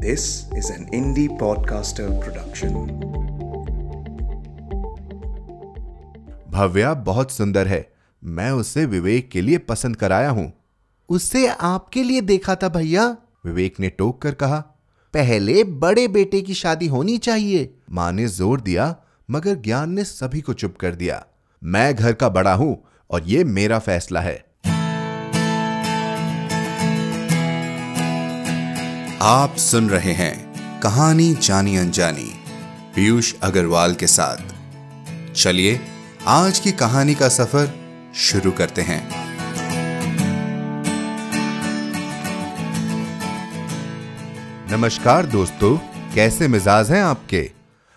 This is an indie podcaster production. Bhavya बहुत सुंदर है। मैं उसे विवेक के लिए पसंद कराया हूँ। उसे आपके लिए देखा था भैया। विवेक ने टोक कर कहा पहले बड़े बेटे की शादी होनी चाहिए। माँ ने ज़ोर दिया मगर ज्ञान ने सभी को चुप कर दिया। मैं घर का बड़ा हूँ और ये मेरा फैसला है। आप सुन रहे हैं कहानी जानी अनजानी, पीयूष अग्रवाल के साथ। चलिए, आज की कहानी का सफ़र शुरू करते हैं। नमस्कार दोस्तों, कैसे मिजाज हैं आपके?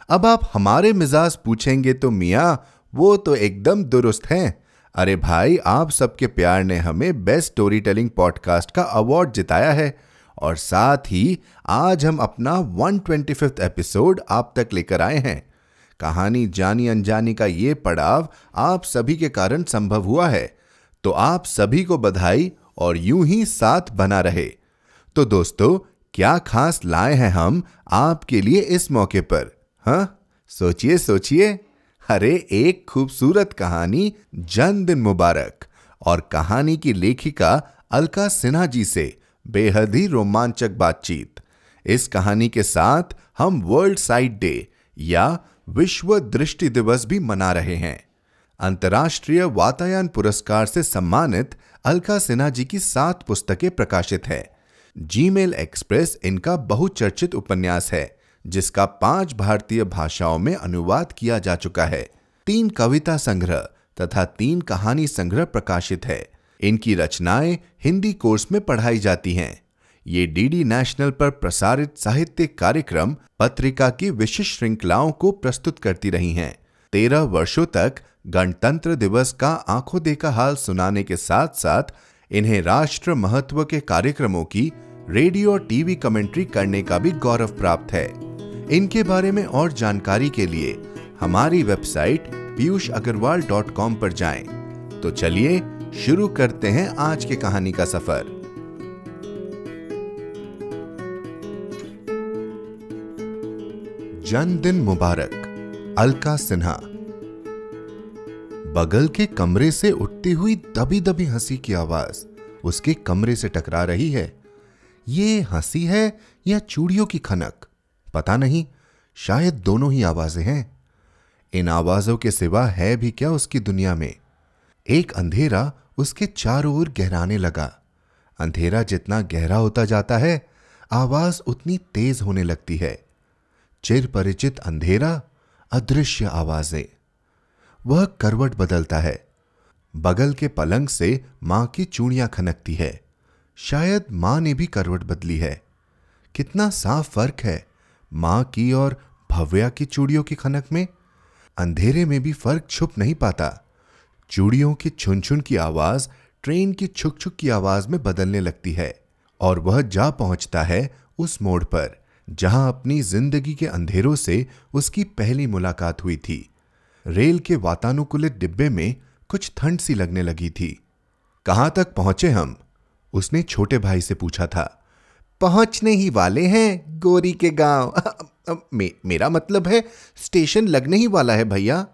अब आप हमारे मिजाज पूछेंगे तो मियाँ, वो तो एकदम दुरुस्त हैं। अरे भाई, आप सबके प्यार ने हमें बेस्ट स्टोरी टेलिंग पॉडकास्ट का अवार्ड जिताया है। और साथ ही आज हम अपना 125th एपिसोड आप तक लेकर आए हैं। कहानी जानी अनजानी का ये पड़ाव आप सभी के कारण संभव हुआ है। तो आप सभी को बधाई और यूँ ही साथ बना रहे। तो दोस्तों, क्या खास लाए हैं हम आपके लिए इस मौके पर हाँ? सोचिए सोचिए। अरे, एक खूबसूरत कहानी, जन्मदिन मुबारक। और कहानी की लेखिका अलका सिन्हा जी से। बेहद ही रोमांचक बातचीत। इस कहानी के साथ हम वर्ल्ड साइट डे या विश्व दृष्टि दिवस भी मना रहे हैं। अंतर्राष्ट्रीय वातायन पुरस्कार से सम्मानित अलका सिन्हा जी की सात पुस्तकें प्रकाशित है। जीमेल एक्सप्रेस इनका बहुचर्चित उपन्यास है, जिसका पाँच भारतीय भाषाओं में अनुवाद किया जा चुका है। तीन कविता संग्रह तथा तीन कहानी संग्रह प्रकाशित है। इनकी रचनाएँ हिंदी कोर्स में पढ़ाई जाती हैं। ये डीडी नेशनल पर प्रसारित साहित्य कार्यक्रम पत्रिका की विशिष्ट श्रृंखलाओं को प्रस्तुत करती रही हैं। तेरह वर्षों तक गणतंत्र दिवस का आँखों देखा हाल सुनाने के साथ साथ इन्हें राष्ट्र महत्व के कार्यक्रमों की रेडियो और टीवी कमेंट्री करने का भी गौरव प्राप्त है। इनके बारे में और जानकारी के लिए हमारी website Piyush Agarwal dot com पर जाएँ। तो चलिए शुरू करते हैं आज की कहानी का सफ़र। जन्मदिन मुबारक, अलका सिन्हा। बगल के कमरे से उठती हुई दबी दबी हँसी की आवाज़ उसके कमरे से टकरा रही है। ये हँसी है या चूड़ियों की खनक? पता नहीं, शायद दोनों ही आवाज़ें हैं। इन आवाजों के सिवा है भी क्या उसकी दुनिया में? एक अंधेरा उसके चारों ओर गहराने लगा। अंधेरा जितना गहरा होता जाता है, आवाज़ उतनी तेज होने लगती है। चिर परिचित अंधेरा, अदृश्य आवाज़ें। वह करवट बदलता है। बगल के पलंग से माँ की चूड़ियाँ खनकती है। शायद माँ ने भी करवट बदली है। कितना साफ़ फ़र्क है माँ की और भव्या की चूड़ियों की खनक में। अंधेरे में भी फ़र्क छुप नहीं पाता। चूड़ियों की छुन छुन की आवाज़ ट्रेन की छुक छुक की आवाज़ में बदलने लगती है और वह जा पहुँचता है उस मोड़ पर जहाँ अपनी ज़िंदगी के अंधेरों से उसकी पहली मुलाकात हुई थी। रेल के वातानुकूलित डिब्बे में कुछ ठंड सी लगने लगी थी। कहाँ तक पहुँचे हम? उसने छोटे भाई से पूछा था। पहुँचने ही वाले हैं गोरी के गाँव। मे, मेरा मतलब है स्टेशन लगने ही वाला है भैया।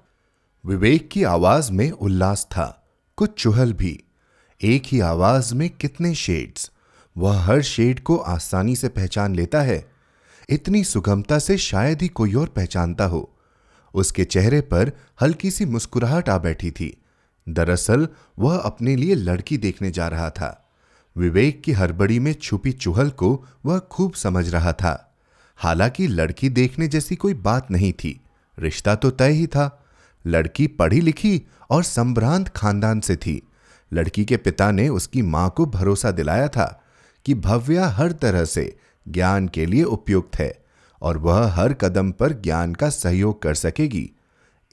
विवेक की आवाज़ में उल्लास था, कुछ चुहल भी। एक ही आवाज़ में कितने शेड्स वह हर शेड को आसानी से पहचान लेता है। इतनी सुगमता से शायद ही कोई और पहचानता हो। उसके चेहरे पर हल्की सी मुस्कुराहट आ बैठी थी। दरअसल, वह अपने लिए लड़की देखने जा रहा था। विवेक की हड़बड़ी में छुपी चुहल को वह खूब समझ रहा था। हालाँकि लड़की देखने जैसी कोई बात नहीं थी। रिश्ता तो तय ही था। लड़की पढ़ी लिखी और संभ्रांत खानदान से थी। लड़की के पिता ने उसकी माँ को भरोसा दिलाया था कि भव्या हर तरह से ज्ञान के लिए उपयुक्त है और वह हर कदम पर ज्ञान का सहयोग कर सकेगी।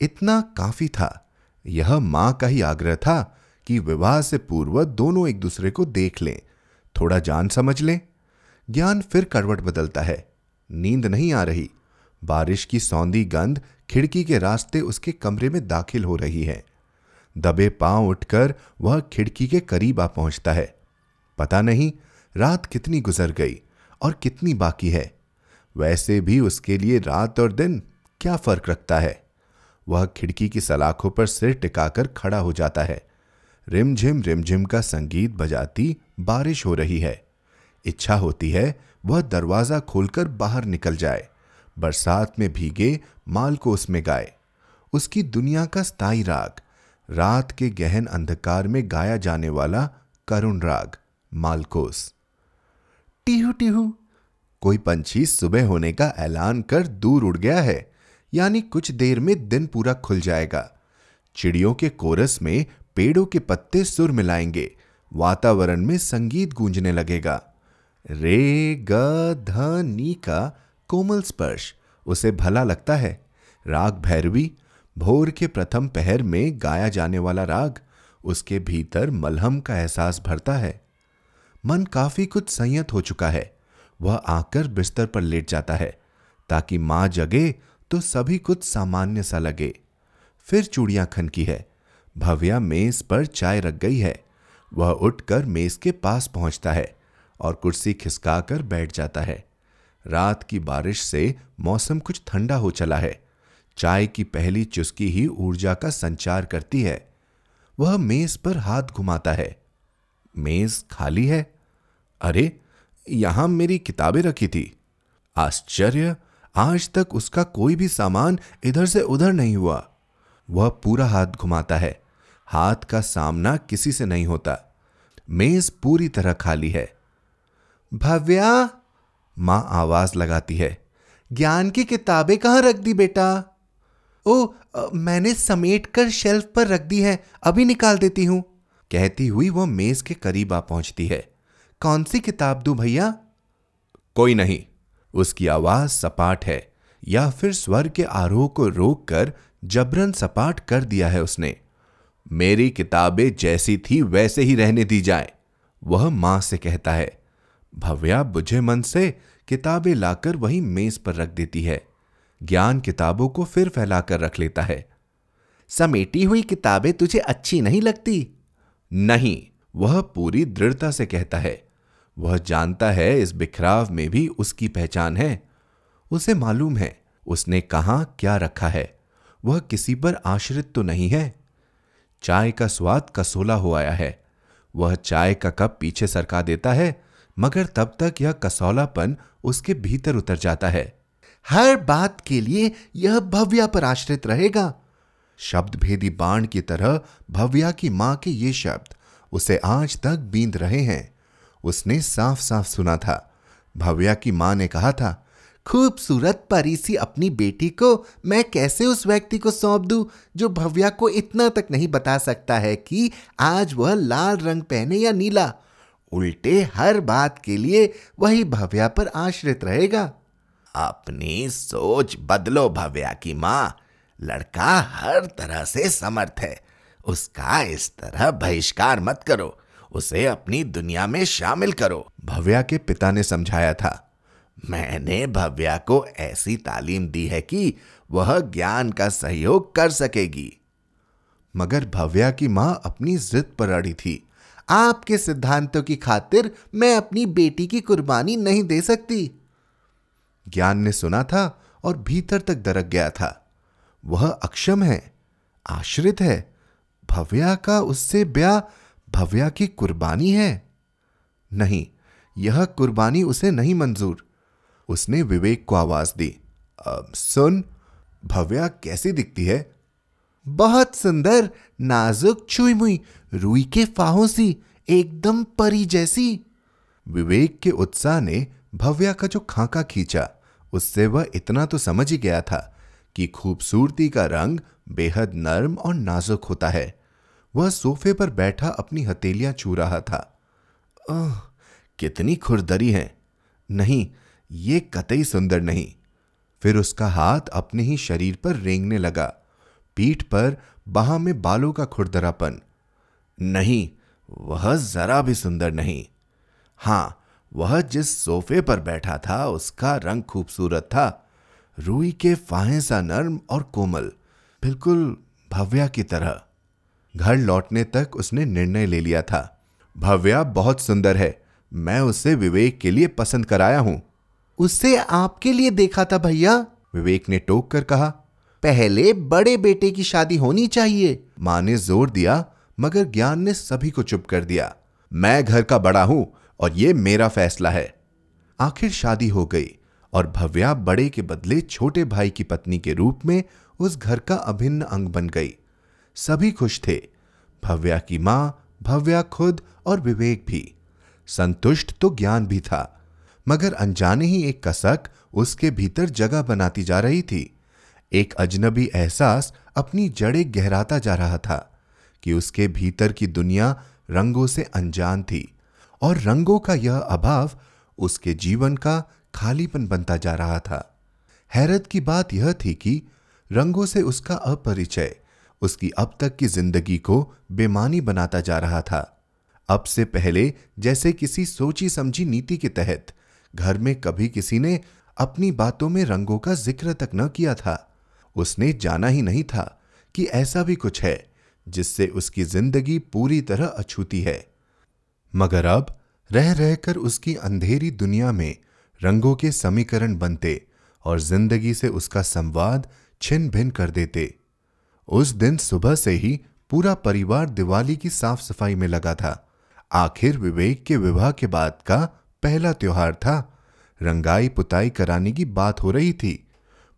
इतना काफ़ी था। यह माँ का ही आग्रह था कि विवाह से पूर्व दोनों एक दूसरे को देख लें, थोड़ा जान समझ लें। ज्ञान फिर करवट बदलता है। नींद नहीं आ रही। बारिश की सौंदी गंध खिड़की के रास्ते उसके कमरे में दाखिल हो रही है। दबे पाँव उठकर वह खिड़की के करीब आ पहुँचता है। पता नहीं, रात कितनी गुजर गई और कितनी बाकी है। वैसे भी उसके लिए रात और दिन क्या फ़र्क रखता है? वह खिड़की की सलाखों पर सिर टिकाकर खड़ा हो जाता है। रिमझिम रिमझिम का संगीत बजाती बारिश हो रही है। इच्छा होती है वह दरवाज़ा खोलकर बाहर निकल जाए। बरसात में भीगे माल को उसमें गाए। उसकी दुनिया का स्थायी राग, रात के गहन अंधकार में गाया जाने वाला करुण राग, मालकोस। टीहू टीहू, कोई पंछी सुबह होने का ऐलान कर दूर उड़ गया है, यानी कुछ देर में दिन पूरा खुल जाएगा। चिड़ियों के कोरस में पेड़ों के पत्ते सुर मिलाएँगे, वातावरण में संगीत गूंजने लगेगा। रे, ग, ध, नी का कोमल स्पर्श, उसे भला लगता है। राग भैरवी, भोर के प्रथम पहर में गाया जाने वाला राग, उसके भीतर मलहम का एहसास भरता है। मन काफ़ी कुछ संयत हो चुका है। वह आकर बिस्तर पर लेट जाता है। ताकि माँ जगे तो सभी कुछ सामान्य सा लगे। फिर चूड़ियाँ खनकी है। भव्या मेज पर चाय रख गई है। वह उठकर मेज के पास पहुँचता है और कुर्सी खिसकाकर बैठ जाता है। रात की बारिश से मौसम कुछ ठंडा हो चला है। चाय की पहली चुस्की ही ऊर्जा का संचार करती है। वह मेज पर हाथ घुमाता है। मेज खाली है? अरे, यहाँ मेरी किताबें रखी थी। आश्चर्य! आज तक उसका कोई भी सामान इधर से उधर नहीं हुआ। वह पूरा हाथ घुमाता है। हाथ का सामना किसी से नहीं होता। मेज पूरी तरह खाली है। भव्या! माँ आवाज़ लगाती है, ज्ञान की किताबें कहाँ रख दी बेटा? ओ मैंने समेट कर शेल्फ पर रख दी है, अभी निकाल देती हूँ। कहती हुई वह मेज के करीब आ पहुँचती है। कौन सी किताब दू भैया? कोई नहीं, उसकी आवाज़ सपाट है, या फिर स्वर के आरोह को रोककर जबरन सपाट कर दिया है उसने। मेरी किताबें जैसी थी, वैसे ही रहने दी जाए। वह माँ से कहता है भव्या बुझे मन से किताबें लाकर वही मेज पर रख देती है। ज्ञान किताबों को फिर फैलाकर रख लेता है। समेटी हुई किताबें तुझे अच्छी नहीं लगती? नहीं, वह पूरी दृढ़ता से कहता है। वह जानता है इस बिखराव में भी उसकी पहचान है। उसे मालूम है, उसने कहा क्या रखा है। वह किसी पर आश्रित तो नहीं है। चाय का स्वाद कसोला हो आया है। वह चाय का कप पीछे सरका देता है मगर तब तक यह कसौलापन उसके भीतर उतर जाता है। हर बात के लिए यह भव्या पर आश्रित रहेगा। शब्द भेदी बाण की तरह भव्या की माँ के ये शब्द उसे आज तक बींद रहे हैं। उसने साफ़ साफ़ सुना था। भव्या की माँ ने कहा था, खूबसूरत परी सी अपनी बेटी को मैं कैसे उस व्यक्ति को सौंप दूँ जो भव्या को इतना तक नहीं बता सकता है कि आज वह लाल रंग पहने या नीला उल्टे हर बात के लिए वही भव्या पर आश्रित रहेगा। अपनी सोच बदलो भव्या की माँ। लड़का हर तरह से समर्थ है। उसका इस तरह बहिष्कार मत करो। उसे अपनी दुनिया में शामिल करो। भव्या के पिता ने समझाया था, मैंने भव्या को ऐसी तालीम दी है कि वह ज्ञान का सहयोग कर सकेगी। मगर भव्या की माँ अपनी जिद पर अड़ी थी। आपके सिद्धांतों की खातिर मैं अपनी बेटी की कुर्बानी नहीं दे सकती। ज्ञान ने सुना था और भीतर तक दरक गया था। वह अक्षम है, आश्रित है। भव्या का उससे ब्याह भव्या की कुर्बानी है। नहीं, यह कुर्बानी उसे नहीं मंजूर। उसने विवेक को आवाज़ दी। सुन, भव्या कैसी दिखती है? बहुत सुंदर, नाजुक छुई मुई रुई के फाहों सी, एकदम परी जैसी। विवेक के उत्साह ने भव्या का जो खाका खींचा, उससे वह इतना तो समझ ही गया था कि खूबसूरती का रंग बेहद नर्म और नाजुक होता है। वह सोफे पर बैठा अपनी हथेलियाँ छू रहा था। ओह, कितनी खुरदरी है। नहीं, ये कतई सुंदर नहीं। फिर उसका हाथ अपने ही शरीर पर रेंगने लगा। पीठ पर बाह में बालों का खुरदरापन। नहीं वह जरा भी सुंदर नहीं। हाँ वह जिस सोफे पर बैठा था उसका रंग खूबसूरत था। रूई के फाहे सा नर्म और कोमल बिल्कुल भव्या की तरह। घर लौटने तक उसने निर्णय ले लिया था। भव्या बहुत सुंदर है मैं उसे विवेक के लिए पसंद कराया हूँ। उसे आपके लिए देखा था भैया। विवेक ने टोक कर कहा पहले बड़े बेटे की शादी होनी चाहिए। माँ ने ज़ोर दिया, मगर ज्ञान ने सभी को चुप कर दिया। मैं घर का बड़ा हूँ और यह मेरा फैसला है। आखिर शादी हो गई और भव्या बड़े के बदले छोटे भाई की पत्नी के रूप में उस घर का अभिन्न अंग बन गई। सभी खुश थे। भव्या की माँ, भव्या खुद और विवेक भी। संतुष्ट तो ज्ञान भी था, मगर अनजाने ही एक कसक उसके भीतर जगह बनाती जा रही थी। एक अजनबी एहसास अपनी जड़े गहराता जा रहा था कि उसके भीतर की दुनिया रंगों से अनजान थी और रंगों का यह अभाव उसके जीवन का खालीपन बनता जा रहा था। हैरत की बात यह थी कि रंगों से उसका अपरिचय उसकी अब तक की ज़िंदगी को बेमानी बनाता जा रहा था। अब से पहले जैसे किसी सोची समझी नीति के तहत घर में कभी किसी ने अपनी बातों में रंगों का ज़िक्र तक न किया था। उसने जाना ही नहीं था कि ऐसा भी कुछ है, जिससे उसकी ज़िंदगी पूरी तरह अछूती है। मगर अब रह रहकर उसकी अंधेरी दुनिया में रंगों के समीकरण बनते और ज़िंदगी से उसका संवाद छिन भिन कर देते। उस दिन सुबह से ही पूरा परिवार दिवाली की साफ़ सफ़ाई में लगा था। आखिर विवेक के विवाह के बाद का पहला त्योहार था। रंगाई पुताई कराने की बात हो रही थी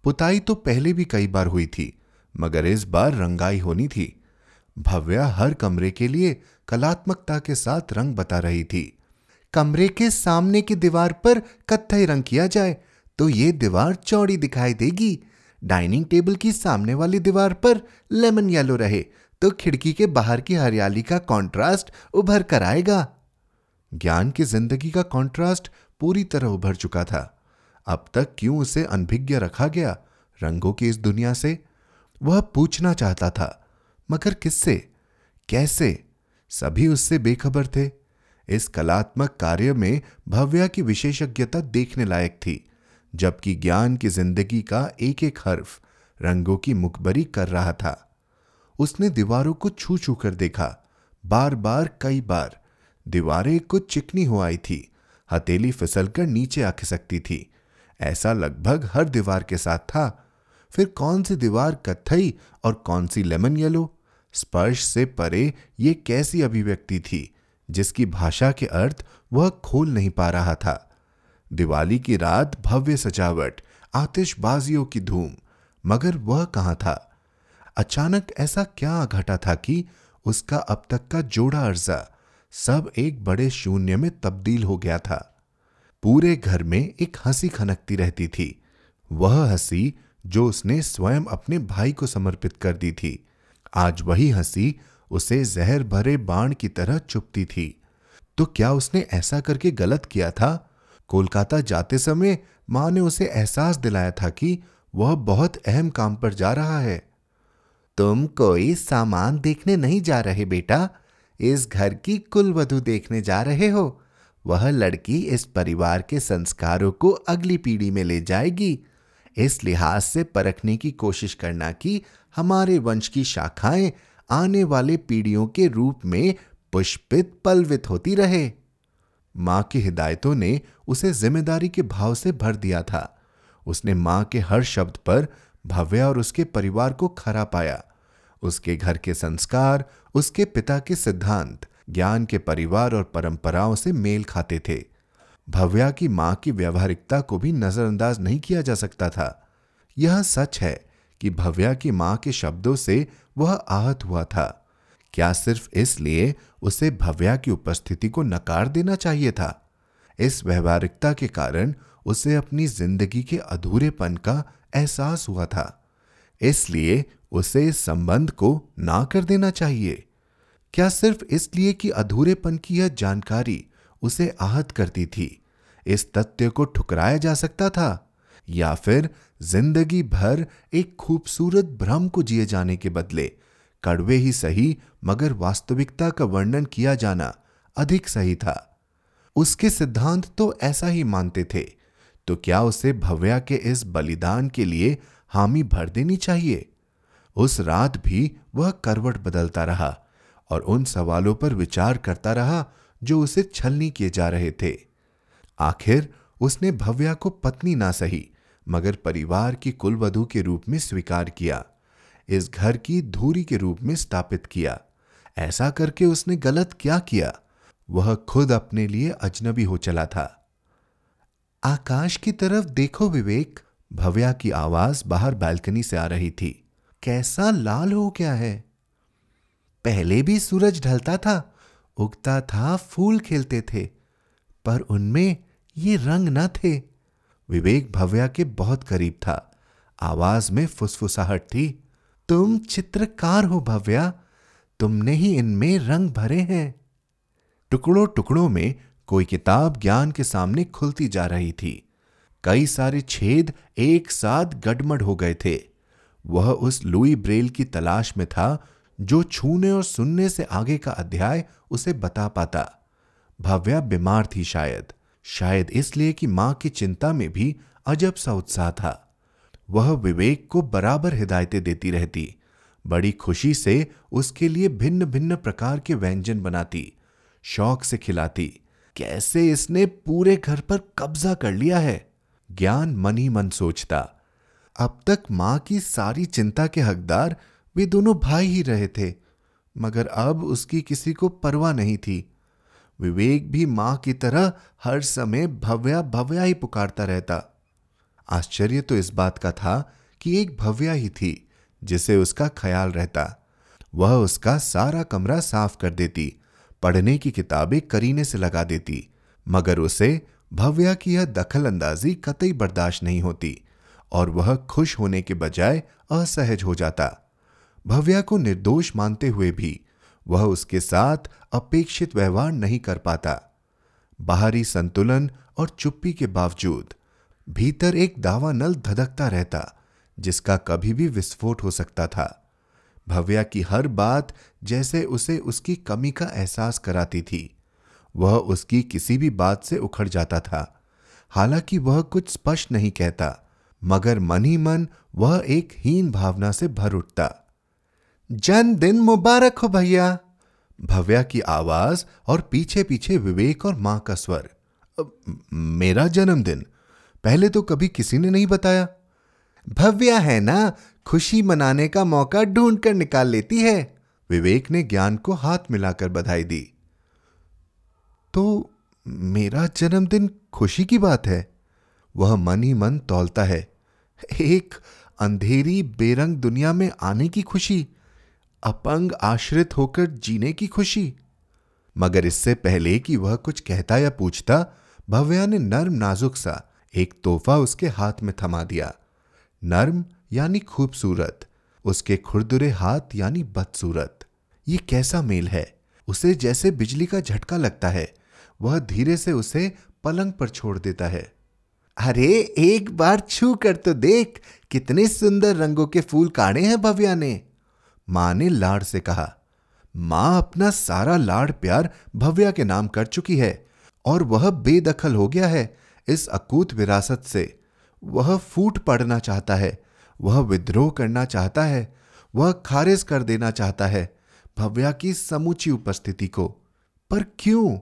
पुताई तो पहले भी कई बार हुई थी, मगर इस बार रंगाई होनी थी। भव्या हर कमरे के लिए कलात्मकता के साथ रंग बता रही थी। कमरे के सामने की दीवार पर कत्थई रंग किया जाए तो ये दीवार चौड़ी दिखाई देगी। डाइनिंग टेबल की सामने वाली दीवार पर लेमन येलो रहे तो खिड़की के बाहर की हरियाली का कंट्रास्ट उभर कर आएगा। ज्ञान की ज़िंदगी का कंट्रास्ट पूरी तरह उभर चुका था। अब तक क्यों उसे अनभिज्ञ रखा गया? रंगों की इस दुनिया से? वह पूछना चाहता था, मगर किससे? कैसे? सभी उससे बेखबर थे। इस कलात्मक कार्य में भव्या की विशेषज्ञता देखने लायक थी, जबकि ज्ञान की ज़िंदगी का एक एक हर्फ रंगों की मुखबरी कर रहा था। उसने दीवारों को छू छू कर देखा बार बार कई बार। दीवारें कुछ चिकनी हो आई थी, हथेली फिसलकर नीचे आ खिसकती थी। ऐसा लगभग हर दीवार के साथ था। फिर कौन सी दीवार कत्थई और कौन सी लेमन येलो? स्पर्श से परे ये कैसी अभिव्यक्ति थी, जिसकी भाषा के अर्थ वह खोल नहीं पा रहा था। दिवाली की रात भव्य सजावट, आतिशबाजियों की धूम, मगर वह कहाँ था? अचानक ऐसा क्या घटा था कि उसका अब तक का जोड़ा अर्जा सब एक बड़े शून्य में तब्दील हो गया था। पूरे घर में एक हँसी खनकती रहती थी। वह हँसी जो उसने स्वयं अपने भाई को समर्पित कर दी थी। आज वही हँसी उसे जहर भरे बाण की तरह चुपती थी। तो क्या उसने ऐसा करके गलत किया था? कोलकाता जाते समय माँ ने उसे एहसास दिलाया था कि वह बहुत अहम काम पर जा रहा है। तुम कोई सामान देखने नहीं जा रहे बेटा। इस घर की कुल वधु देखने जा रहे हो। वह लड़की इस परिवार के संस्कारों को अगली पीढ़ी में ले जाएगी। इस लिहाज से परखने की कोशिश करना कि हमारे वंश की शाखाएँ आने वाले पीढ़ियों के रूप में पुष्पित पलवित होती रहे। माँ की हिदायतों ने उसे ज़िम्मेदारी के भाव से भर दिया था। उसने माँ के हर शब्द पर भव्या और उसके परिवार को खरा पाया। उसके घर के संस्कार, उसके पिता के सिद्धांत ज्ञान के परिवार और परंपराओं से मेल खाते थे। भव्या की माँ की व्यवहारिकता को भी नजरअंदाज नहीं किया जा सकता था। यह सच है कि भव्या की माँ के शब्दों से वह आहत हुआ था। क्या सिर्फ़ इसलिए उसे भव्या की उपस्थिति को नकार देना चाहिए था? इस व्यवहारिकता के कारण उसे अपनी ज़िंदगी के अधूरेपन का एहसास हुआ था। इसलिए उसे इस संबंध को ना कर देना चाहिए। क्या सिर्फ़ इसलिए कि अधूरेपन की यह जानकारी उसे आहत करती थी? इस तथ्य को ठुकराया जा सकता था? या फिर ज़िंदगी भर एक खूबसूरत भ्रम को जिए जाने के बदले कड़वे ही सही, मगर वास्तविकता का वर्णन किया जाना अधिक सही था? उसके सिद्धांत तो ऐसा ही मानते थे। तो क्या उसे भव्या के इस बलिदान के लिए हामी भर देनी चाहिए? उस रात भी वह करवट बदलता रहा। और उन सवालों पर विचार करता रहा जो उसे छलनी किए जा रहे थे। आखिर उसने भव्या को पत्नी ना सही, मगर परिवार की कुलवधु के रूप में स्वीकार किया, इस घर की धूरी के रूप में स्थापित किया। ऐसा करके उसने गलत क्या किया? वह खुद अपने लिए अजनबी हो चला था। आकाश की तरफ़ देखो विवेक, भव्या की आवाज़ बाहर बालकनी से आ रही थी। कैसा लाल हो गया है? पहले भी सूरज ढलता था, उगता था, फूल खिलते थे, पर उनमें ये रंग न थे। विवेक भव्या के बहुत करीब था। आवाज़ में फुसफुसाहट थी। तुम चित्रकार हो भव्या, तुमने ही इनमें रंग भरे हैं। टुकड़ों टुकड़ों में कोई किताब ज्ञान के सामने खुलती जा रही थी। कई सारे छेद एक साथ गडमड हो गए थे। वह उस लुई ब्रेल की तलाश में था जो छूने और सुनने से आगे का अध्याय उसे बता पाता। भव्या बीमार थी शायद। शायद इसलिए कि माँ की चिंता में भी अजब सा उत्साह था। वह विवेक को बराबर हिदायतें देती रहती। बड़ी खुशी से उसके लिए भिन्न भिन्न प्रकार के व्यंजन बनाती। शौक से खिलाती, कैसे इसने पूरे घर पर कब्जा कर लिया है? ज्ञान मन ही मन सोचता। अब तक माँ की सारी चिंता के हकदार वे दोनों भाई ही रहे थे, मगर अब उसकी किसी को परवाह नहीं थी। विवेक भी माँ की तरह हर समय भव्या भव्या ही पुकारता रहता। आश्चर्य तो इस बात का था कि एक भव्या ही थी, जिसे उसका ख्याल रहता। वह उसका सारा कमरा साफ़ कर देती, पढ़ने की किताबें करीने से लगा देती, मगर उसे भव्या की यह दखल अंदाजी कतई बर्दाश्त नहीं होती, और वह खुश होने के बजाय असहज हो जाता। भव्या को निर्दोष मानते हुए भी वह उसके साथ अपेक्षित व्यवहार नहीं कर पाता। बाहरी संतुलन और चुप्पी के बावजूद भीतर एक दावा नल धधकता रहता, जिसका कभी भी विस्फोट हो सकता था। भव्या की हर बात जैसे उसे उसकी कमी का एहसास कराती थी। वह उसकी किसी भी बात से उखड़ जाता था। हालाँकि वह कुछ स्पष्ट नहीं कहता, मगर मन ही मन वह एक हीन भावना से भर उठता। जन्मदिन मुबारक हो भैया। भव्या की आवाज़ और पीछे पीछे विवेक और माँ का स्वर। मेरा जन्मदिन, पहले तो कभी किसी ने नहीं बताया। भव्या है ना, खुशी मनाने का मौका ढूंढ कर निकाल लेती है। विवेक ने ज्ञान को हाथ मिलाकर बधाई दी। तो मेरा जन्मदिन खुशी की बात है। वह मन ही मन तौलता है। एक अंधेरी बेरंग दुनिया में आने की खुशी। अपंग आश्रित होकर जीने की खुशी। मगर इससे पहले कि वह कुछ कहता या पूछता, भव्या ने नर्म नाजुक सा एक तोहफा उसके हाथ में थमा दिया। नर्म यानी खूबसूरत, उसके खुरदुरे हाथ यानी बदसूरत। ये कैसा मेल है? उसे जैसे बिजली का झटका लगता है, वह धीरे से उसे पलंग पर छोड़ देता है। अरे, एक बार छू कर तो देख, कितने सुंदर रंगों के फूल काढ़े हैं भव्या ने। माँ ने लाड़ से कहा, माँ अपना सारा लाड़ प्यार भव्या के नाम कर चुकी है और वह बेदखल हो गया है इस अकूत विरासत से। वह फूट पड़ना चाहता है, वह विद्रोह करना चाहता है, वह खारिज कर देना चाहता है भव्या की समूची उपस्थिति को। पर क्यों?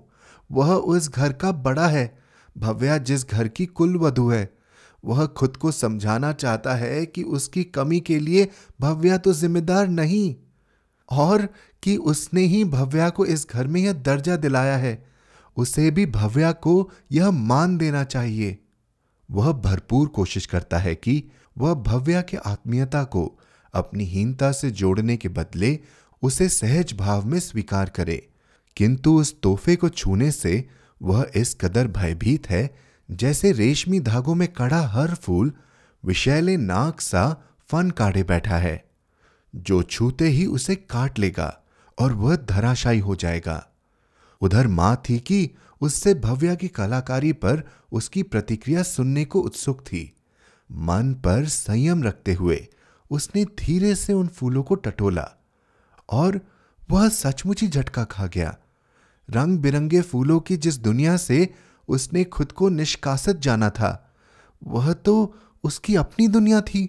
वह उस घर का बड़ा है। भव्या जिस घर की कुल वधु है वह खुद को समझाना चाहता है कि उसकी कमी के लिए भव्या तो जिम्मेदार नहीं, और कि उसने ही भव्या को इस घर में यह दर्जा दिलाया है। उसे भी भव्या को यह मान देना चाहिए। वह भरपूर कोशिश करता है कि वह भव्या के आत्मीयता को अपनी हीनता से जोड़ने के बदले उसे सहज भाव में स्वीकार करे। किंतु उस तोहफे को छूने से वह इस कदर भयभीत है जैसे रेशमी धागों में कड़ा हर फूल विशैले नाक सा फन काढ़े बैठा है। जो छूते ही उसे काट लेगा और वह धराशायी हो जाएगा। उधर माँ थी कि उससे भव्या की कलाकारी पर उसकी प्रतिक्रिया सुनने को उत्सुक थी। मन पर संयम रखते हुए उसने धीरे से उन फूलों को टटोला और वह सचमुच ही झटका खा गया। रंग बिरंगे फूलों की जिस दुनिया से उसने खुद को निष्कासित जाना था। वह तो उसकी अपनी दुनिया थी।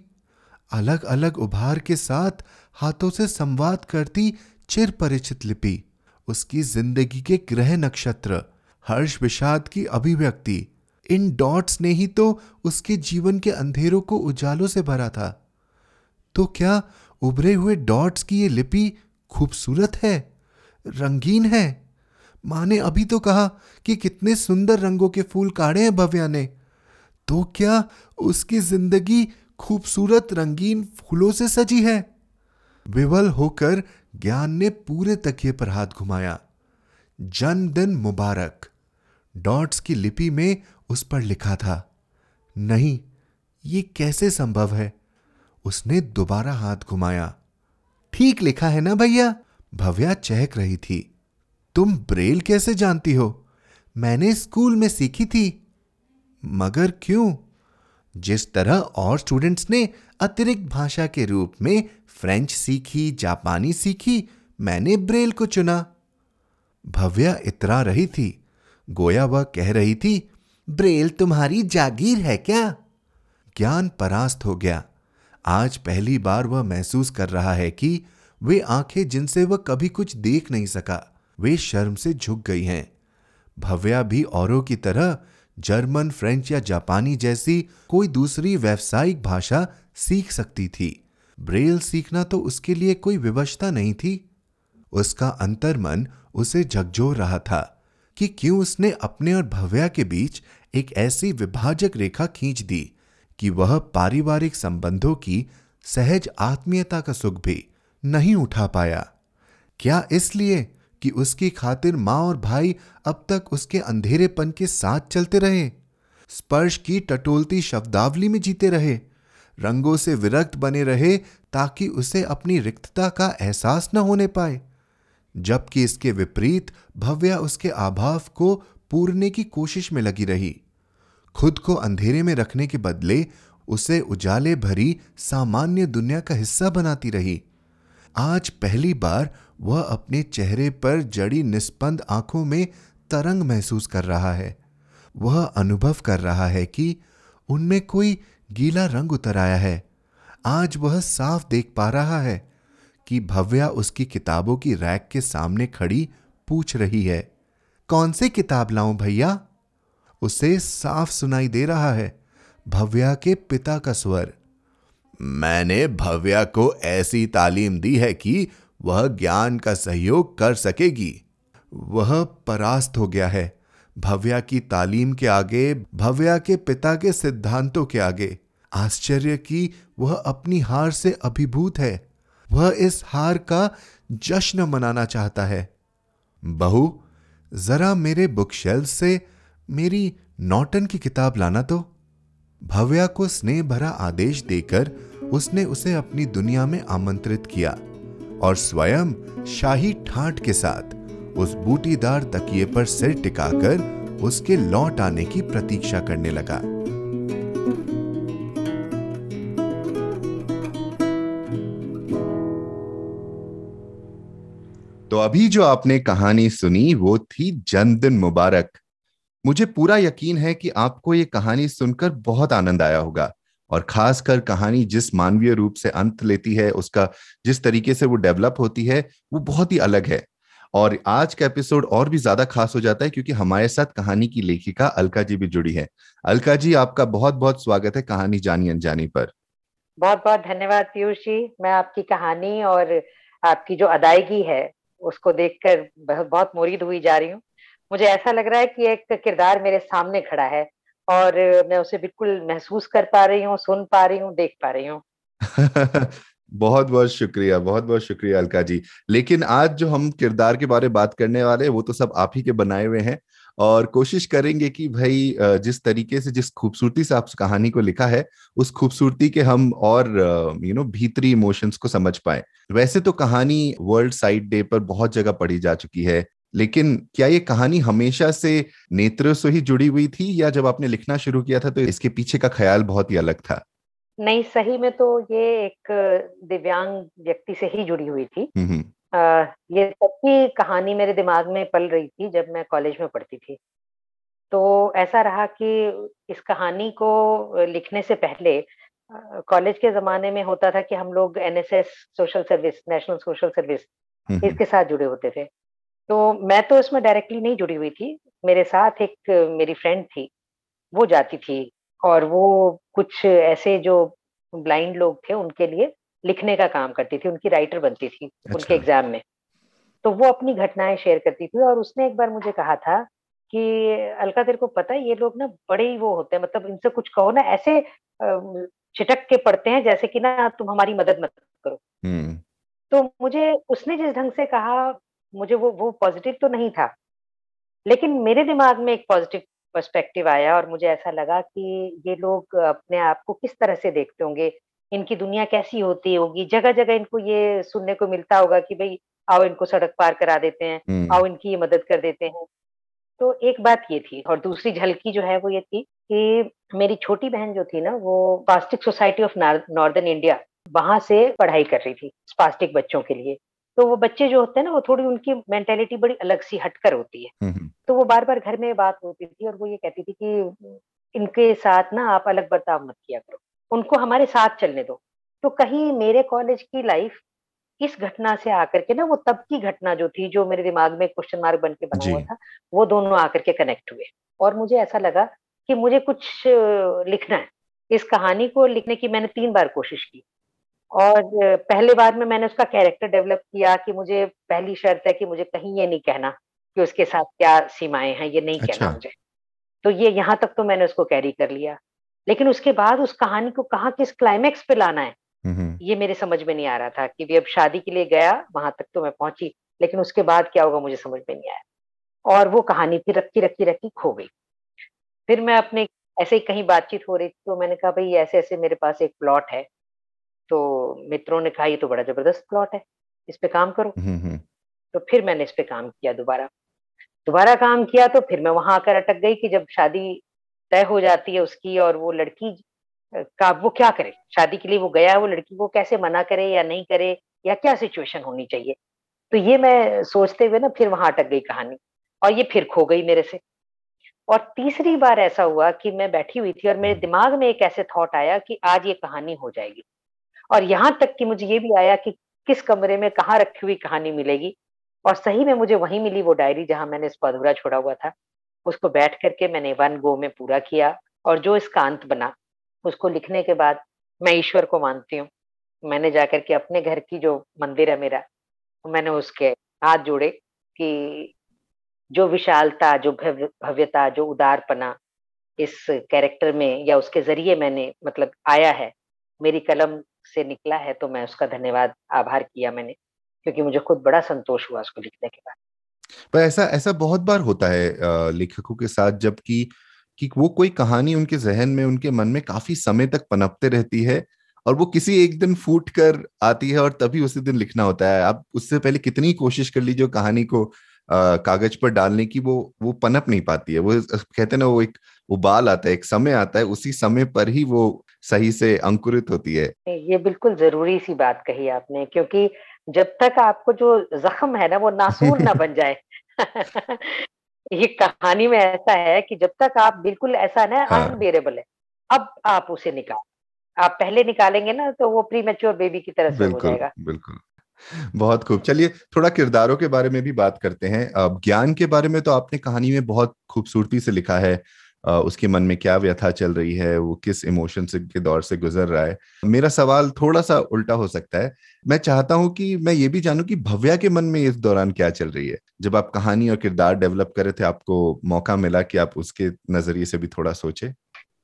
अलग अलग उभार के साथ हाथों से संवाद करती चिर परिचित लिपि, उसकी ज़िंदगी के ग्रह नक्षत्र, हर्ष विषाद की अभिव्यक्ति, इन डॉट्स ने ही तो उसके जीवन के अंधेरों को उजालों से भरा था। तो क्या उभरे हुए डॉट्स की ये लिपि खूबसूरत है? रंगीन है? माँ ने अभी तो कहा कि कितने सुंदर रंगों के फूल काढ़े हैं भव्या ने। तो क्या उसकी ज़िंदगी खूबसूरत रंगीन फूलों से सजी है? विवल होकर ज्ञान ने पूरे तकिए पर हाथ घुमाया। जन्मदिन मुबारक। डॉट्स की लिपि में उस पर लिखा था, नहीं, ये कैसे संभव है? उसने दोबारा हाथ घुमाया। ठीक लिखा है ना भैया? भव्या चहक रही थी। तुम ब्रेल कैसे जानती हो? मैंने स्कूल में सीखी थी। मगर क्यों? जिस तरह और स्टूडेंट्स ने अतिरिक्त भाषा के रूप में फ्रेंच सीखी, जापानी सीखी, मैंने ब्रेल को चुना। भव्या इतरा रही थी। गोया वह कह रही थी, ब्रेल तुम्हारी जागीर है क्या? ज्ञान परास्त हो गया। आज पहली बार वह महसूस कर रहा है कि वे आँखें जिनसे वह कभी कुछ देख नहीं सका। वे शर्म से झुक गई हैं। भव्या भी औरों की तरह जर्मन, फ्रेंच या जापानी जैसी कोई दूसरी व्यावसायिक भाषा सीख सकती थी। ब्रेल सीखना तो उसके लिए कोई विवशता नहीं थी। उसका अंतर्मन उसे झकझोर रहा था कि क्यों उसने अपने और भव्या के बीच एक ऐसी विभाजक रेखा खींच दी कि वह पारिवारिक संबंधों की सहज आत्मीयता का सुख भी नहीं उठा पाया। क्या इसलिए कि उसकी खातिर माँ और भाई अब तक उसके अंधेरेपन के साथ चलते रहे। स्पर्श की टटोलती शब्दावली में जीते रहे। रंगों से विरक्त बने रहे ताकि उसे अपनी रिक्तता का एहसास न होने पाए। जबकि इसके विपरीत भव्या उसके आभाव को पूरने की कोशिश में लगी रही। खुद को अंधेरे में रखने के बदले उसे उजाले भरी सामान्य दुनिया का हिस्सा बनाती रही। आज पहली बार वह अपने चेहरे पर जड़ी निस्पंद आँखों में तरंग महसूस कर रहा है। वह अनुभव कर रहा है कि उनमें कोई गीला रंग उतर आया है। आज वह साफ़ देख पा रहा है कि भव्या उसकी किताबों की रैक के सामने खड़ी पूछ रही है, कौन सी किताब लाऊं भैया? उसे साफ़ सुनाई दे रहा है भव्या के पिता का स्वर। मैंने भव्या को ऐसी तालीम दी है कि वह ज्ञान का सहयोग कर सकेगी। वह परास्त हो गया है। भव्या की तालीम के आगे, भव्या के पिता के सिद्धांतों के आगे। आश्चर्य की वह अपनी हार से अभिभूत है। वह इस हार का जश्न मनाना चाहता है। बहू, जरा मेरे बुक शेल्फ से मेरी नॉटन की किताब लाना तो। भव्या को स्नेह भरा आदेश देकर उसने उसे अपनी दुनिया में आमंत्रित किया। और स्वयं शाही ठाट के साथ उस बूटीदार तकिए पर सिर टिकाकर उसके लौट आने की प्रतीक्षा करने लगा। तो अभी जो आपने कहानी सुनी, वो थी जन्मदिन मुबारक। मुझे पूरा यकीन है कि आपको ये कहानी सुनकर बहुत आनंद आया होगा। और खासकर कहानी जिस मानवीय रूप से अंत लेती है, उसका जिस तरीके से वो डेवलप होती है, वो बहुत ही अलग है। और आज का एपिसोड और भी ज़्यादा खास हो जाता है क्योंकि हमारे साथ कहानी की लेखिका अलका जी भी जुड़ी है। अलका जी, आपका बहुत बहुत स्वागत है कहानी जानी अनजानी पर। बहुत बहुत धन्यवाद पीयूष। जी मैं आपकी कहानी और आपकी जो अदायगी है, उसको देखकर बहुत बहुत मुरीद हुई जा रही हूँ। मुझे ऐसा लग रहा है कि एक किरदार मेरे सामने खड़ा है। और मैं उसे बिल्कुल महसूस कर पा रही हूँ, सुन पा रही हूँ, देख पा रही हूँ। बहुत बहुत शुक्रिया, बहुत बहुत शुक्रिया अलका जी। लेकिन आज जो हम किरदार के बारे में बात करने वाले वो तो सब आप ही के बनाए हुए हैं और कोशिश करेंगे कि भाई जिस तरीके से जिस खूबसूरती से आप कहानी को लिखा है, उस खूबसूरती के हम और यू नो भीतरी इमोशंस को समझ पाए। वैसे तो कहानी वर्ल्ड साइड डे पर बहुत जगह पढ़ी जा चुकी है। लेकिन क्या ये कहानी हमेशा से नेत्र से ही जुड़ी हुई थी या जब आपने लिखना शुरू किया था तो इसके पीछे का ख्याल बहुत ही अलग था? नहीं सही में तो ये एक दिव्यांग व्यक्ति से ही जुड़ी हुई थी। आ, ये सबकी कहानी मेरे दिमाग में पल रही थी जब मैं कॉलेज में पढ़ती थी। तो ऐसा रहा कि इस कहानी को लिखने से पहले कॉलेज के जमाने में होता था कि हम लोग NSS social service national social service इसके साथ जुड़े होते थे। तो मैं तो इसमें डायरेक्टली नहीं जुड़ी हुई थी मेरे साथ एक मेरी फ्रेंड थी वो जाती थी और वो कुछ ऐसे जो ब्लाइंड लोग थे उनके लिए लिखने का काम करती थी उनकी राइटर बनती थी अच्छा। उनके एग्ज़ाम में तो वो अपनी घटनाएँ शेयर करती थी और उसने एक बार मुझे कहा था कि अलका तेरे को पता है ये लोग ना बड़े ही वो होते हैं मतलब इनसे कुछ कहो ना ऐसे छिटक के पड़ते हैं जैसे कि ना तुम हमारी मदद मत करो हम्म। तो मुझे उसने जिस ढंग से कहा मुझे वो वो पॉजिटिव तो नहीं था। लेकिन मेरे दिमाग में एक पॉजिटिव पर्सपेक्टिव आया और मुझे ऐसा लगा कि ये लोग अपने आप को किस तरह से देखते होंगे इनकी दुनिया कैसी होती होगी जगह जगह इनको ये सुनने को मिलता होगा कि भाई आओ इनको सड़क पार करा देते हैं हम्म। आओ इनकी ये मदद कर देते हैं। तो एक बात ये थी और दूसरी झलकी जो है वो ये थी कि मेरी छोटी बहन जो थी ना वो spastic society of northern India वहाँ से पढ़ाई कर रही थी स्पास्टिक बच्चों के लिए। तो वो बच्चे जो होते हैं ना वो थोड़ी उनकी मेंटेलिटी बड़ी अलग सी हटकर होती है। हम्म, हम्म। तो वो बार बार घर में बात होती थी और वो ये कहती थी कि इनके साथ ना आप अलग बर्ताव मत किया करो। उनको हमारे साथ चलने दो। तो कहीं मेरे कॉलेज की लाइफ इस घटना से आकर के ना वो तब की घटना जो थी जो मेरे दिमाग में क्वेश्चन मार्क बन के बना हुआ था वो दोनों आकर के कनेक्ट हुए। और मुझे ऐसा लगा कि मुझे कुछ लिखना है। इस कहानी को लिखने की मैंने तीन बार कोशिश की। और पहले बार में मैंने उसका कैरेक्टर डेवलप किया कि मुझे पहली शर्त है कि मुझे कहीं ये नहीं कहना कि उसके साथ क्या सीमाएँ हैं ये नहीं अच्छा। कहना मुझे। तो ये यहाँ तक तो मैंने उसको कैरी कर लिया। लेकिन उसके बाद उस कहानी को कहा किस क्लाइमेक्स पे लाना है ये मेरे समझ में नहीं आ रहा था कि भी अब शादी के लिए गया वहाँ तक तो मैं पहुँची लेकिन उसके बाद क्या होगा मुझे समझ में नहीं आया। और वो कहानी फिर रखी रखी रखी खो गई। फिर मैं अपने ऐसे ही कहीं बातचीत हो रही थी तो मैंने कहा भाई ऐसे ऐसे मेरे पास एक प्लॉट है तो मित्रों ने कहा ये तो बड़ा ज़बरदस्त प्लॉट है इस पे काम करो। तो फिर मैंने इस पे काम किया दोबारा। दोबारा काम किया तो फिर मैं वहाँ आकर अटक गई कि जब शादी तय हो जाती है उसकी और वो लड़की का वो क्या करे? शादी के लिए वो गया वो लड़की को कैसे मना करे या नहीं करे या क्या सिचुएशन होनी चाहिए? तो ये मैं सोचते हुए ना फिर वहाँ अटक गई कहानी और ये फिर खो गई मेरे से। और तीसरी बार ऐसा हुआ कि मैं बैठी हुई थी और मेरे दिमाग में एक ऐसे थॉट आया कि आज ये कहानी हो जाएगी। और यहाँ तक कि मुझे ये भी आया कि किस कमरे में कहाँ रखी हुई कहानी मिलेगी। और सही में मुझे वही मिली वो डायरी जहाँ मैंने इसको अधूरा छोड़ा हुआ था। उसको बैठ करके मैंने वन गो में पूरा किया और जो इसका अंत बना, उसको लिखने के बाद मैं ईश्वर को मानती हूँ। मैंने जाकर के अपने घर की जो मंदिर है मेरा, मैंने उसके हाथ जोड़े कि जो विशालता, जो भव्यता, जो उदारपना इस कैरेक्टर में या उसके ज़रिए मैंने मतलब आया है, मेरी कलम से निकला है तो मैं उसका धन्यवाद, आभार किया मैंने, क्योंकि मुझे खुद बड़ा संतोष हुआ उसको लिखने के बाद। पर ऐसा ऐसा बहुत बार होता है लेखकों के साथ जबकि कि वो कोई कहानी उनके जहन में, उनके मन में काफ़ी समय तक पनपते रहती है और वो किसी एक दिन फूट कर आती है और तभी उसी दिन लिखना होता है। आप उससे पहले कितनी कोशिश कर लीजिए कहानी को कागज़ पर डालने की, वो वो पनप नहीं पाती है। वो कहते हैं ना, वो एक उबाल आता है, एक समय आता है, उसी समय पर ही वो सही से अंकुरित होती है। ये बिल्कुल ज़रूरी सी बात कही आपने क्योंकि जब तक आपको जो जख्म है ना वो नासूर ना बन जाए। ये कहानी में ऐसा है कि जब तक आप बिल्कुल ऐसा ना हाँ. अनबेरेबल है। अब आप उसे निकाल आप पहले निकालेंगे ना तो वो प्री मेच्योर बेबी की तरह से हो जाएगा। बिल्कुल। बहुत खूब। चलिए थोड़ा किरदारों के बारे में भी बात करते हैं। अब ज्ञान के बारे में तो आपने कहानी में बहुत खूबसूरती से लिखा है। उसके मन में क्या व्यथा चल रही है वो किस इमोशन से के दौर से गुजर रहा है? मेरा सवाल थोड़ा सा उल्टा हो सकता है। मैं चाहता हूँ कि मैं ये भी जानूं कि भव्या के मन में इस दौरान क्या चल रही है? जब आप कहानी और किरदार डेवलप कर रहे थे आपको मौका मिला कि आप उसके नज़रिए से भी थोड़ा सोचे?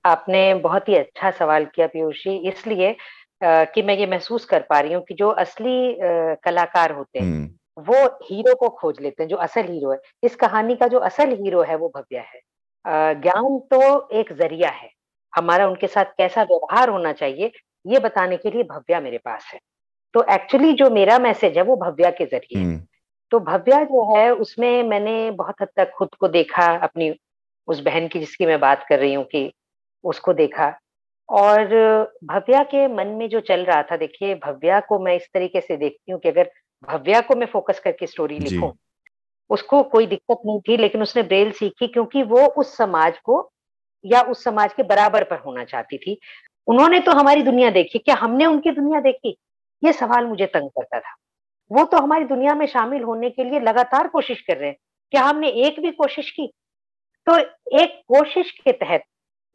आपने बहुत ही अच्छा सवाल किया पीयूष जी इसलिए कि मैं ये महसूस कर पा रही हूँ कि जो असली कलाकार होते हैं हम्म। वो हीरो को खोज लेते हैं जो असल हीरो है। इस कहानी का जो असल हीरो है वो भव्या है। ज्ञान तो एक ज़रिया है। हमारा उनके साथ कैसा व्यवहार होना चाहिए ये बताने के लिए भव्या मेरे पास है। तो एक्चुअली जो मेरा मैसेज है वो भव्या के ज़रिए हम्म। तो भव्या जो है उसमें मैंने बहुत हद तक खुद को देखा अपनी उस बहन की जिसकी मैं बात कर रही हूँ कि उसको देखा। और भव्या के मन में जो चल रहा था देखिए भव्या को मैं इस तरीके से देखती हूँ कि अगर भव्या को मैं फोकस करके स्टोरी लिखूं उसको कोई दिक्कत नहीं थी लेकिन उसने ब्रेल सीखी क्योंकि वो उस समाज को या उस समाज के बराबर पर होना चाहती थी। उन्होंने तो हमारी दुनिया देखी। क्या हमने उनकी दुनिया देखी? ये सवाल मुझे तंग करता था। वो तो हमारी दुनिया में शामिल होने के लिए लगातार कोशिश कर रहे हैं। क्या हमने एक भी कोशिश की? तो एक कोशिश के तहत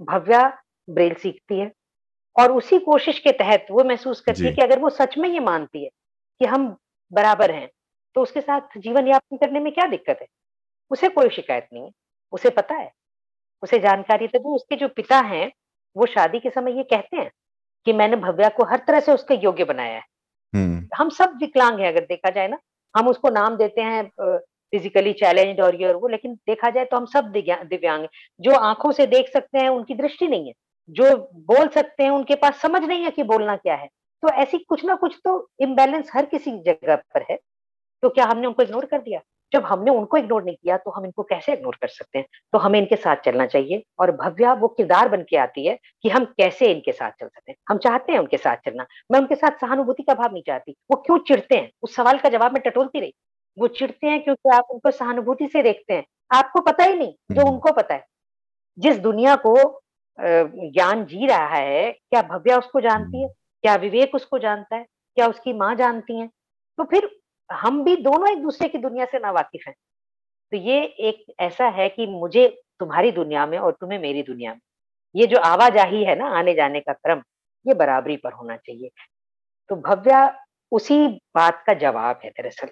भव्या ब्रेल सीखती है और उसी कोशिश के तहत वो महसूस करती है कि अगर वो सच में ये मानती है कि हम बराबर हैं तो उसके साथ जीवन यापन करने में क्या दिक्कत है? उसे कोई शिकायत नहीं है। उसे पता है। उसे जानकारी तभी उसके जो पिता हैं वो शादी के समय ये कहते हैं कि मैंने भव्या को हर तरह से उसके योग्य बनाया है। हम्म। हम सब विकलांग हैं अगर देखा जाए ना। हम उसको नाम देते हैं फिजिकली चैलेंज और ये और वो लेकिन देखा जाए तो हम सब दिव्यांग जो आँखों से देख सकते हैं उनकी दृष्टि नहीं है। जो बोल सकते हैं उनके पास समझ नहीं है कि बोलना क्या है। तो ऐसी कुछ ना कुछ तो इम्बेलेंस हर किसी जगह पर है। तो क्या हमने उनको इग्नोर कर दिया? जब हमने उनको इग्नोर नहीं किया तो हम इनको कैसे इग्नोर कर सकते हैं? तो हमें इनके साथ चलना चाहिए और भव्या वो किरदार बन के आती है कि हम कैसे इनके साथ चल सकते हैं। हम चाहते हैं उनके साथ चलना। मैं उनके साथ सहानुभूति का भाव नहीं चाहती। वो क्यों चिड़ते हैं? उस सवाल का जवाब मैं टटोलती रही। वो चिड़ते हैं क्योंकि आप उनको सहानुभूति से देखते हैं। आपको पता ही नहीं जो हम्म। उनको पता है। जिस दुनिया को ज्ञान जी रहा है क्या भव्या उसको जानती है? क्या विवेक उसको जानता है? क्या उसकी माँ जानती है? तो फिर हम भी दोनों एक दूसरे की दुनिया से नावाकिफ हैं। तो ये एक ऐसा है कि मुझे तुम्हारी दुनिया में और तुम्हें मेरी दुनिया में, ये जो आवाजाही है ना आने जाने का क्रम, ये बराबरी पर होना चाहिए। तो भव्या, उसी बात का जवाब है दरअसल।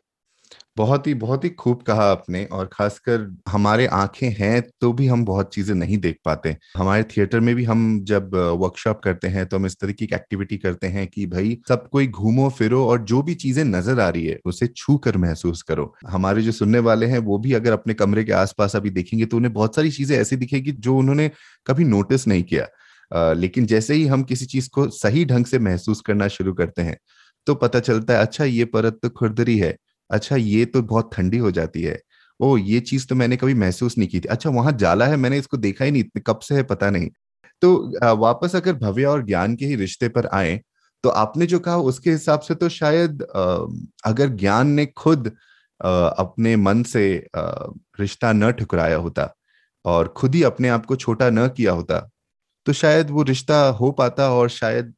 बहुत ही बहुत ही खूब कहा आपने और खासकर हमारे आँखें हैं तो भी हम बहुत चीज़ें नहीं देख पाते। हमारे थिएटर में भी हम जब वर्कशॉप करते हैं तो हम इस तरीके की एक्टिविटी करते हैं कि भाई सब कोई घूमो, फिरो और जो भी चीज़ें नज़र आ रही है उसे छू कर महसूस करो। हमारे जो सुनने वाले हैं वो भी अगर अपने कमरे के आसपास अभी देखेंगे तो उन्हें बहुत सारी चीज़ें ऐसी दिखेगी जो उन्होंने कभी नोटिस नहीं किया। लेकिन जैसे ही हम किसी चीज़ को सही ढंग से महसूस करना शुरू करते हैं तो पता चलता है अच्छा ये परत तो खुरदरी है। अच्छा ये तो बहुत ठंडी हो जाती है। ओ ये चीज़ तो मैंने कभी महसूस नहीं की थी। अच्छा वहाँ जाला है? मैंने इसको देखा ही नहीं कब से है पता नहीं। तो वापस अगर भव्य और ज्ञान के ही रिश्ते पर आए तो आपने जो कहा उसके हिसाब से तो शायद अगर ज्ञान ने खुद अपने मन से रिश्ता न ठुकराया होता और खुद ही अपने आप को छोटा न किया होता तो शायद वो रिश्ता हो पाता और शायद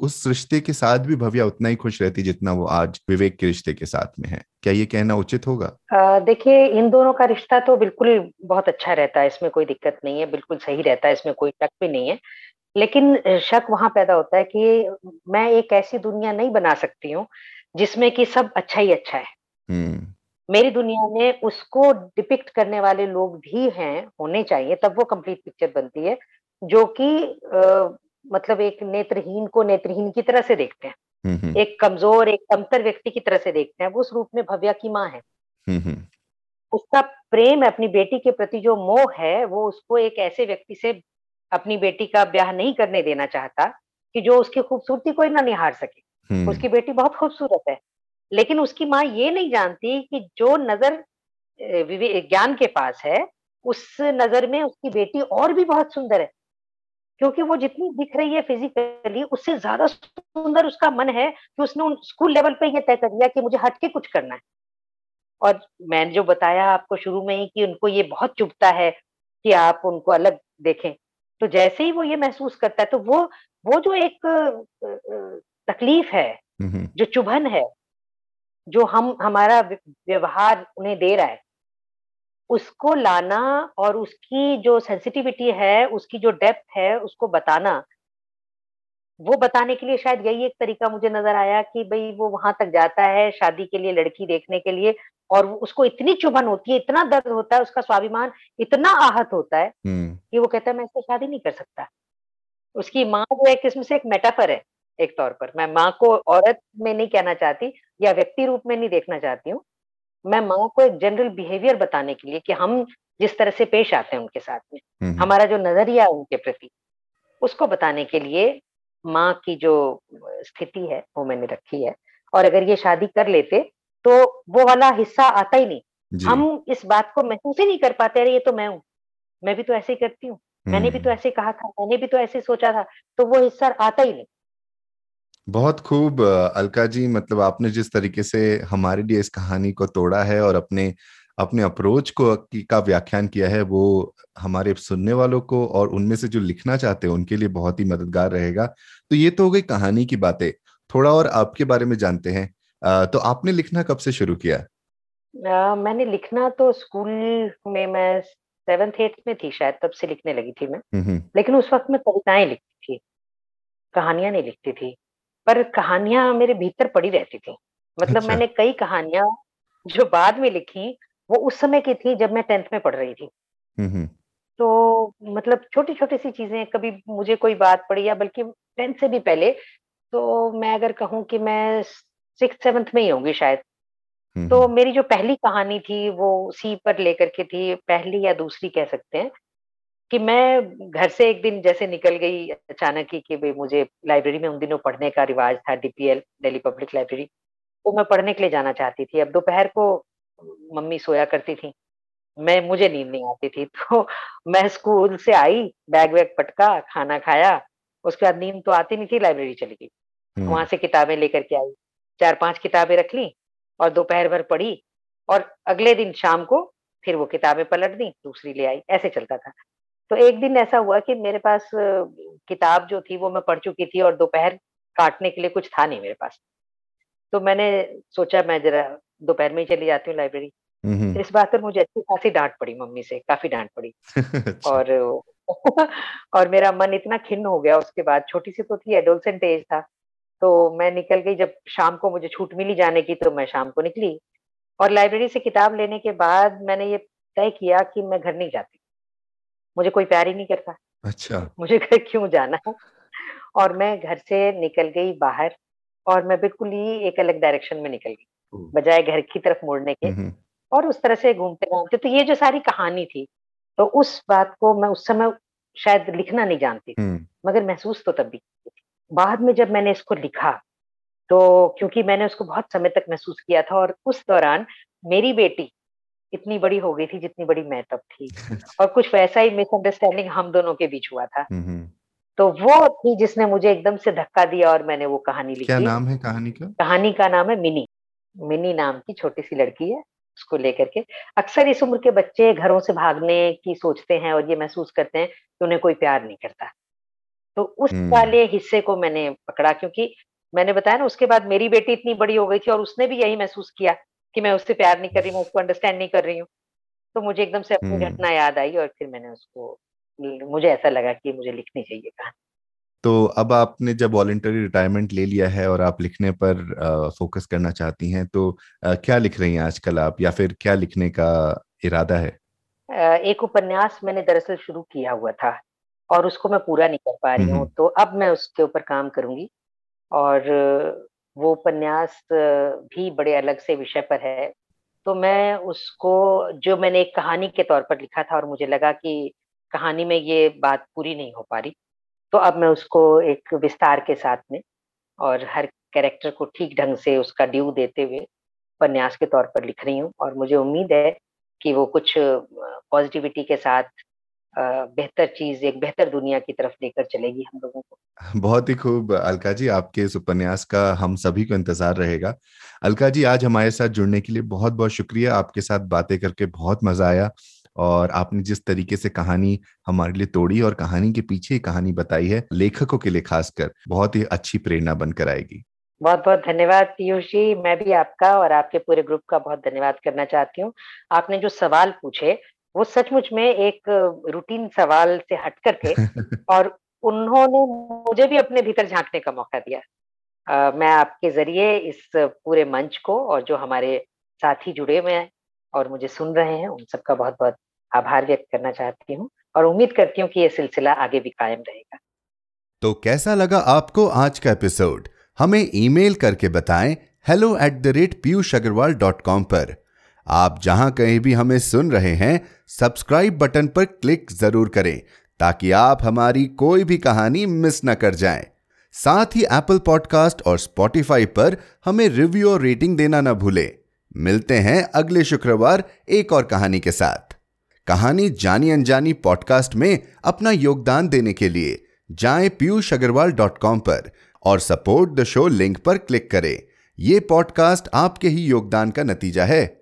उस रिश्ते के साथ भी भव्या उतना ही खुश रहती जितना वो आज विवेक के रिश्ते के साथ में है। क्या ये कहना उचित होगा? देखिए इन दोनों का रिश्ता तो बिल्कुल बहुत अच्छा रहता है इसमें कोई दिक्कत नहीं है बिल्कुल सही रहता है इसमें कोई शक भी नहीं है। लेकिन शक वहाँ पैदा होता है कि मैं एक ऐसी दुनिया नहीं बना सकती हूँ जिसमें कि सब अच्छा ही अच्छा है। हम्म। मेरी दुनिया में उसको डिपिक्ट करने वाले लोग भी हैं होने चाहिए तब वो कंप्लीट पिक्चर बनती है जो कि मतलब एक नेत्रहीन को नेत्रहीन की तरह से देखते हैं। हम्म, हम्म। एक कमज़ोर एक कमतर व्यक्ति की तरह से देखते हैं। वो उस रूप में भव्या की माँ है। हम्म, उसका प्रेम अपनी बेटी के प्रति जो मोह है वो उसको एक ऐसे व्यक्ति से अपनी बेटी का ब्याह नहीं करने देना चाहता कि जो उसकी खूबसूरती को ना निहार सके। उसकी बेटी बहुत खूबसूरत है। लेकिन उसकी माँ ये नहीं जानती कि जो नज़र ज्ञान के पास है उस नज़र में उसकी बेटी और भी बहुत सुंदर है। क्योंकि वो जितनी दिख रही है फिजिकली उससे ज़्यादा सुंदर उसका मन है कि उसने उन स्कूल लेवल पे ये तय कर लिया कि मुझे हटके कुछ करना है। और मैंने जो बताया आपको शुरू में ही कि उनको ये बहुत चुभता है कि आप उनको अलग देखें। तो जैसे ही वो ये महसूस करता है तो वो वो जो एक तकलीफ़ है जो चुभन है जो हम हमारा व्यवहार उन्हें दे रहा है उसको लाना और उसकी जो सेंसिटिविटी है, उसकी जो डेप्थ है, उसको बताना, वो बताने के लिए शायद यही एक तरीका मुझे नज़र आया कि भाई वो वहाँ तक जाता है शादी के लिए लड़की देखने के लिए और उसको इतनी चुभन होती है, इतना दर्द होता है, उसका स्वाभिमान इतना आहत होता है कि वो कहता है मैं इससे शादी नहीं कर सकता। उसकी माँ जो एक किस्म से एक मेटाफर है, एक तौर पर। मैं माँ को औरत में नहीं कहना चाहती या व्यक्ति रूप में नहीं देखना चाहती हूँ। मैं माँ को एक जनरल बिहेवियर बताने के लिए कि हम जिस तरह से पेश आते हैं उनके साथ में हमारा जो नज़रिया है उनके प्रति उसको बताने के लिए माँ की जो स्थिति है वो मैंने रखी है। और अगर ये शादी कर लेते तो वो वाला हिस्सा आता ही नहीं। हम इस बात को महसूस ही नहीं कर पाते अरे ये तो मैं हूँ। मैं भी तो ऐसे ही करती हूँ। मैंने भी तो ऐसे कहा था मैंने भी तो ऐसे सोचा था। तो वो हिस्सा आता ही नहीं। बहुत खूब अलका जी मतलब आपने जिस तरीके से हमारे लिए इस कहानी को तोड़ा है और अपने अपने अप्रोच को का व्याख्यान किया है वो हमारे सुनने वालों को और उनमें से जो लिखना चाहते हैं उनके लिए बहुत ही मददगार रहेगा। तो ये तो हो गई कहानी की बातें। थोड़ा और आपके बारे में जानते हैं। तो आपने लिखना कब से शुरू किया? आ, मैंने लिखना तो स्कूल में मैं सेवन्थ एट्थ में थी शायद तब से लिखने लगी थी मैं। लेकिन उस वक्त मैं कविताएँ लिखती थी। कहानियाँ नहीं लिखती थी। पर कहानियाँ मेरे भीतर पड़ी रहती थी। मतलब अच्छा। मैंने कई कहानियाँ जो बाद में लिखी वो उस समय की थी जब मैं टेंथ में पढ़ रही थी। तो मतलब छोटी छोटी सी चीज़ें कभी मुझे कोई बात पड़ी या बल्कि टेंथ से भी पहले तो मैं अगर कहूँ कि मैं सिक्स सेवन्थ में ही होंगी शायद। तो मेरी जो पहली कहानी थी वो सी पर लेकर के थी पहली या दूसरी कह सकते हैं। कि मैं घर से एक दिन जैसे निकल गई अचानक ही कि भाई मुझे लाइब्रेरी में उन दिनों पढ़ने का रिवाज था डीपीएल दिल्ली पब्लिक लाइब्रेरी तो मैं पढ़ने के लिए जाना चाहती थी। अब दोपहर को मम्मी सोया करती थी मैं मुझे नींद नहीं आती थी तो मैं स्कूल से आई बैग वैग पटका खाना खाया उसके बाद नींद तो आती नहीं थी लाइब्रेरी चली गई। वहाँ से किताबें लेकर के आई चार पाँच किताबें रख ली और दोपहर भर पढ़ी और अगले दिन शाम को फिर वो किताबें पलट दी दूसरी ले आई ऐसे चलता था। तो एक दिन ऐसा हुआ कि मेरे पास किताब जो थी वो मैं पढ़ चुकी थी और दोपहर काटने के लिए कुछ था नहीं मेरे पास। तो मैंने सोचा मैं जरा दोपहर में ही चली जाती हूँ लाइब्रेरी। इस बात पर मुझे अच्छी खासी डांट पड़ी मम्मी से काफ़ी डांट पड़ी। अच्छा। और और मेरा मन इतना खिन्न हो गया उसके बाद छोटी सी तो थी एडोलसेंट एज था। तो मैं निकल गई जब शाम को मुझे छूट मिली जाने की तो मैं शाम को निकली। और लाइब्रेरी से किताब लेने के बाद मैंने ये तय किया कि मैं घर नहीं जाती। मुझे कोई प्यार ही नहीं करता। अच्छा। मुझे घर क्यों जाना है? और मैं घर से निकल गई बाहर और मैं बिल्कुल ही एक अलग डायरेक्शन में निकल गई बजाय घर की तरफ़ मुड़ने के। और उस तरह से घूमते घूमते तो ये जो सारी कहानी थी तो उस बात को मैं उस समय शायद लिखना नहीं जानती मगर महसूस तो तब भी बाद में जब मैंने इसको लिखा तो क्योंकि मैंने उसको बहुत समय तक महसूस किया था और उस दौरान मेरी बेटी इतनी बड़ी हो गई थी जितनी बड़ी मैं तब थी। और कुछ वैसा ही मिसअंडरस्टैंडिंग हम दोनों के बीच हुआ था। तो वो थी जिसने मुझे एकदम से धक्का दिया और मैंने वो कहानी लिखी। क्या नाम है कहानी का? कहानी का नाम है मिनी। मिनी नाम की छोटी सी लड़की है उसको लेकर के। अक्सर इस उम्र के बच्चे घरों से भागने की सोचते हैं और ये महसूस करते हैं कि उन्हें कोई प्यार नहीं करता। तो उस हम्म। वाले हिस्से को मैंने पकड़ा क्योंकि मैंने बताया ना उसके बाद मेरी बेटी इतनी बड़ी हो गई थी और उसने भी यही महसूस किया। कि मैं उससे प्यार नहीं कर रही हूँ उसको अंडरस्टैंड नहीं कर रही हूँ। तो मुझे एकदम से अपनी हम्म। घटना याद आई और फिर मैंने उसको मुझे ऐसा लगा कि मुझे लिखनी चाहिए कहानी। तो अब आपने जब वॉलेंटरी रिटायरमेंट ले लिया है और आप लिखने पर आ, फोकस करना चाहती हैं तो आ, क्या लिख रही हैं आजकल आप या फिर क्या लिखने का इरादा है? एक उपन्यास मैंने दरअसल शुरू किया हुआ था और उसको मैं पूरा नहीं कर पा रही हूँ। तो अब मैं उसके ऊपर काम करूँगी और वो उपन्यास भी बड़े अलग से विषय पर है। तो मैं उसको, जो मैंने एक कहानी के तौर पर लिखा था और मुझे लगा कि कहानी में ये बात पूरी नहीं हो पा रही तो अब मैं उसको एक विस्तार के साथ में और हर कैरेक्टर को ठीक ढंग से उसका ड्यू देते हुए उपन्यास के तौर पर लिख रही हूँ और मुझे उम्मीद है कि वो कुछ पॉजिटिविटी के साथ बेहतर चीज़ एक बेहतर दुनिया की तरफ़ लेकर चलेगी हम लोगों को। बहुत ही खूब अलका जी आपके इस उपन्यास का हम सभी को इंतज़ार रहेगा। अलका जी आज हमारे साथ जुड़ने के लिए बहुत बहुत शुक्रिया। आपके साथ बातें करके बहुत मज़ा आया और आपने जिस तरीके से कहानी हमारे लिए तोड़ी और कहानी के पीछे कहानी बताई है लेखकों के लिए खासकर बहुत ही अच्छी प्रेरणा बनकर आएगी। बहुत बहुत धन्यवाद पीयूष। जी मैं भी आपका और आपके पूरे ग्रुप का बहुत धन्यवाद करना चाहती हूँ। आपने जो सवाल पूछे वो सचमुच में एक रूटीन सवाल से हट करके और उन्होंने मुझे भी अपने भीतर झांकने का मौका दिया। आ, मैं आपके ज़रिए इस पूरे मंच को और जो हमारे साथी जुड़े हुए हैं और मुझे सुन रहे हैं उन सबका बहुत बहुत आभार व्यक्त करना चाहती हूँ और उम्मीद करती हूँ कि ये सिलसिला आगे भी कायम रहेगा। तो कैसा लगा आपको आज का एपिसोड हमें ईमेल करके बताएँ hello at the rate Piyush Agarwal dot com पर। आप जहाँ कहीं भी हमें सुन रहे हैं सब्सक्राइब बटन पर क्लिक ज़रूर करें, ताकि आप हमारी कोई भी कहानी मिस न कर जाएँ। साथ ही एप्पल पॉडकास्ट और स्पॉटिफाई पर हमें रिव्यू और रेटिंग देना न भूलें। मिलते हैं अगले शुक्रवार एक और कहानी के साथ। कहानी जानी अनजानी पॉडकास्ट में अपना योगदान देने के लिए जाएँ पीयूष अग्रवाल डॉट कॉम पर और सपोर्ट द शो लिंक पर क्लिक करें। यह पॉडकास्ट आपके ही योगदान का नतीजा है।